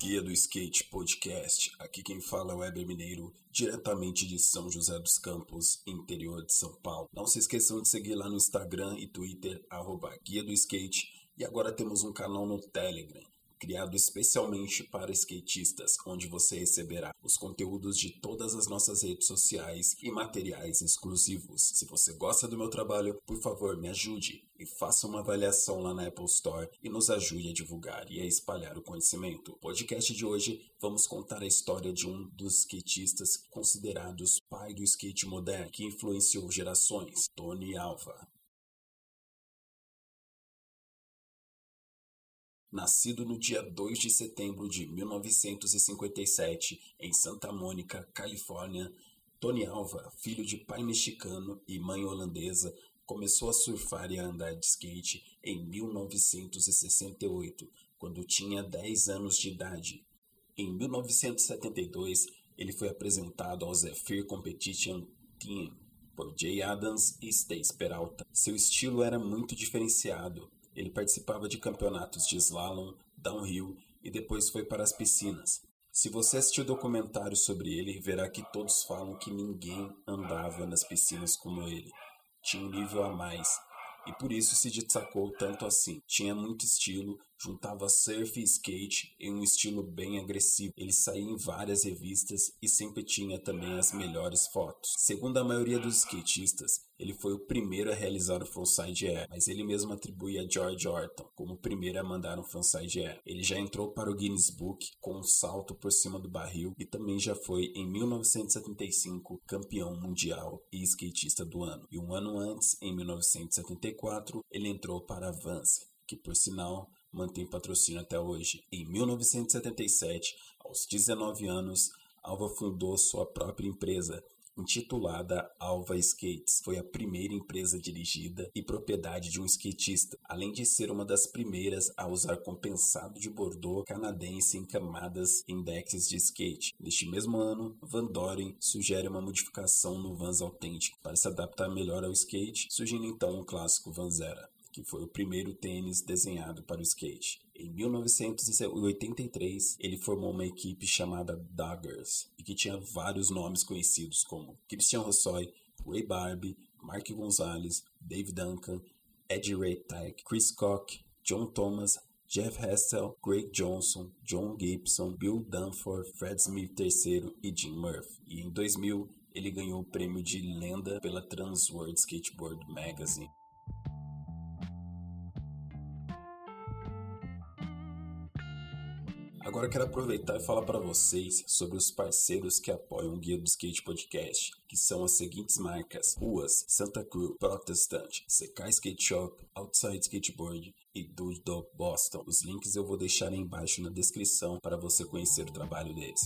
Guia do Skate Podcast. Aqui quem fala é o Weber Mineiro, diretamente de São José dos Campos, interior de São Paulo. Não se esqueçam de seguir lá no Instagram e Twitter, arroba Guia do Skate. E agora temos um canal no Telegram criado especialmente para skatistas, onde você receberá os conteúdos de todas as nossas redes sociais e materiais exclusivos. Se você gosta do meu trabalho, por favor, me ajude e faça uma avaliação lá na Apple Store e nos ajude a divulgar e a espalhar o conhecimento. No podcast de hoje, vamos contar a história de um dos skatistas considerados pai do skate moderno, que influenciou gerações, Tony Alva. Nascido no dia 2 de setembro de 1957 em Santa Mônica, Califórnia, Tony Alva, filho de pai mexicano e mãe holandesa, começou a surfar e a andar de skate em 1968, quando tinha 10 anos de idade. Em 1972, ele foi apresentado ao Zephyr Competition Team por Jay Adams e Stace Peralta. Seu estilo era muito diferenciado, ele participava de campeonatos de slalom, downhill e depois foi para as piscinas. Se você assistiu o documentário sobre ele, verá que todos falam que ninguém andava nas piscinas como ele. Tinha um nível a mais e por isso se destacou tanto assim. Tinha muito estilo, juntava surf e skate em um estilo bem agressivo. Ele saía em várias revistas e sempre tinha também as melhores fotos. Segundo a maioria dos skatistas, ele foi o primeiro a realizar o frontside air, mas ele mesmo atribui a George Orton como o primeiro a mandar um frontside air. Ele já entrou para o Guinness Book com um salto por cima do barril e também já foi em 1975 campeão mundial e skatista do ano. E um ano antes, em 1974, ele entrou para a Vans, que por sinal mantém patrocínio até hoje. Em 1977, aos 19 anos, Alva fundou sua própria empresa, intitulada Alva Skates. Foi a primeira empresa dirigida e propriedade de um skatista, além de ser uma das primeiras a usar compensado de Bordeaux canadense em camadas em decks de skate. Neste mesmo ano, Van Doren sugere uma modificação no Vans Authentic para se adaptar melhor ao skate, surgindo então o clássico Vanzera que foi o primeiro tênis desenhado para o skate. Em 1983, ele formou uma equipe chamada Daggers, e que tinha vários nomes conhecidos como Christian Rossoy, Ray Barbie, Mark Gonzalez, Dave Duncan, Eddie Ray Tech, Chris Koch, John Thomas, Jeff Hestel, Greg Johnson, John Gibson, Bill Dunford, Fred Smith III e Jim Murphy. E em 2000, ele ganhou o prêmio de lenda pela Trans World Skateboard Magazine. Agora quero aproveitar e falar para vocês sobre os parceiros que apoiam o Guia do Skate Podcast, que são as seguintes marcas: Ruas, Santa Cruz, Protestant, CK Skate Shop, Outside Skateboard e Dude Dog Boston. Os links eu vou deixar embaixo na descrição para você conhecer o trabalho deles.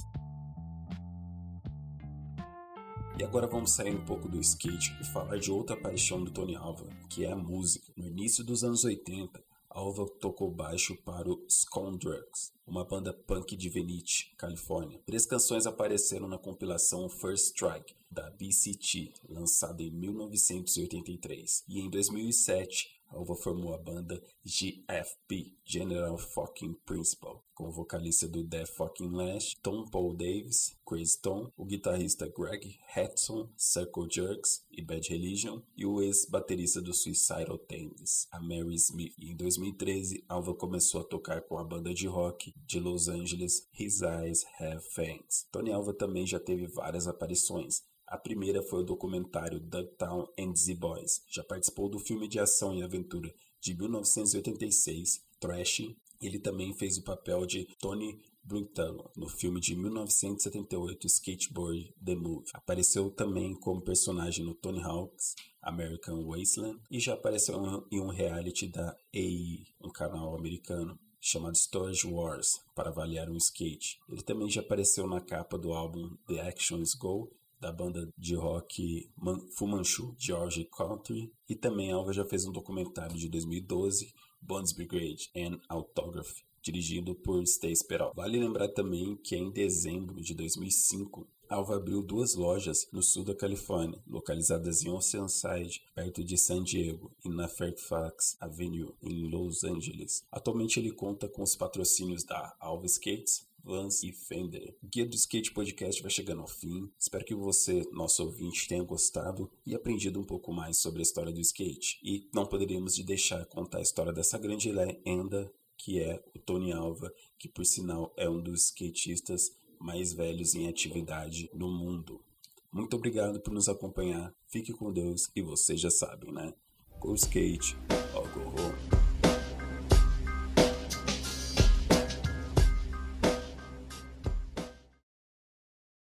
E agora vamos sair um pouco do skate e falar de outra paixão do Tony Alva, que é a música. No início dos anos 80, Alva tocou baixo para o Scone Drugs, uma banda punk de Venice, Califórnia. Três canções apareceram na compilação First Strike, da BCT, lançada em 1983. E em 2007, Alva formou a banda GFP, General Fucking Principal, com o vocalista do Death Fucking Lash, Tom Paul Davis, Crazy Tom, o guitarrista Greg Hatson, Circle Jerks e Bad Religion, e o ex-baterista do Suicidal Tendencies, a Mary Smith. E em 2013, Alva começou a tocar com a banda de rock de Los Angeles His Eyes Have Fangs. Tony Alva também já teve várias aparições, a primeira foi o documentário Dugtown and the Boys. Já participou do filme de ação e aventura de 1986, Trash. Ele também fez o papel de Tony Brutalo no filme de 1978 Skateboard The Movie. Apareceu também como personagem no Tony Hawk's American Wasteland e já apareceu em um reality da AE, um canal americano chamado Storage Wars, para avaliar um skate. Ele também já apareceu na capa do álbum The Actions Go da banda de rock Fu Manchu, George Country, e também Alva já fez um documentário de 2012, Bonds Brigade and Autography, dirigido por Stace Peralta. Vale lembrar também que em dezembro de 2005, Alva abriu duas lojas no sul da Califórnia, localizadas em Oceanside, perto de San Diego, e na Fairfax Avenue, em Los Angeles. Atualmente ele conta com os patrocínios da Alva Skates, Vans e Fender. O Guia do Skate Podcast vai chegando ao fim. Espero que você, nosso ouvinte, tenha gostado e aprendido um pouco mais sobre a história do skate. E não poderíamos deixar contar a história dessa grande lenda que é o Tony Alva, que por sinal é um dos skatistas mais velhos em atividade no mundo. Muito obrigado por nos acompanhar. Fique com Deus e vocês já sabem, né? Go skate or go home.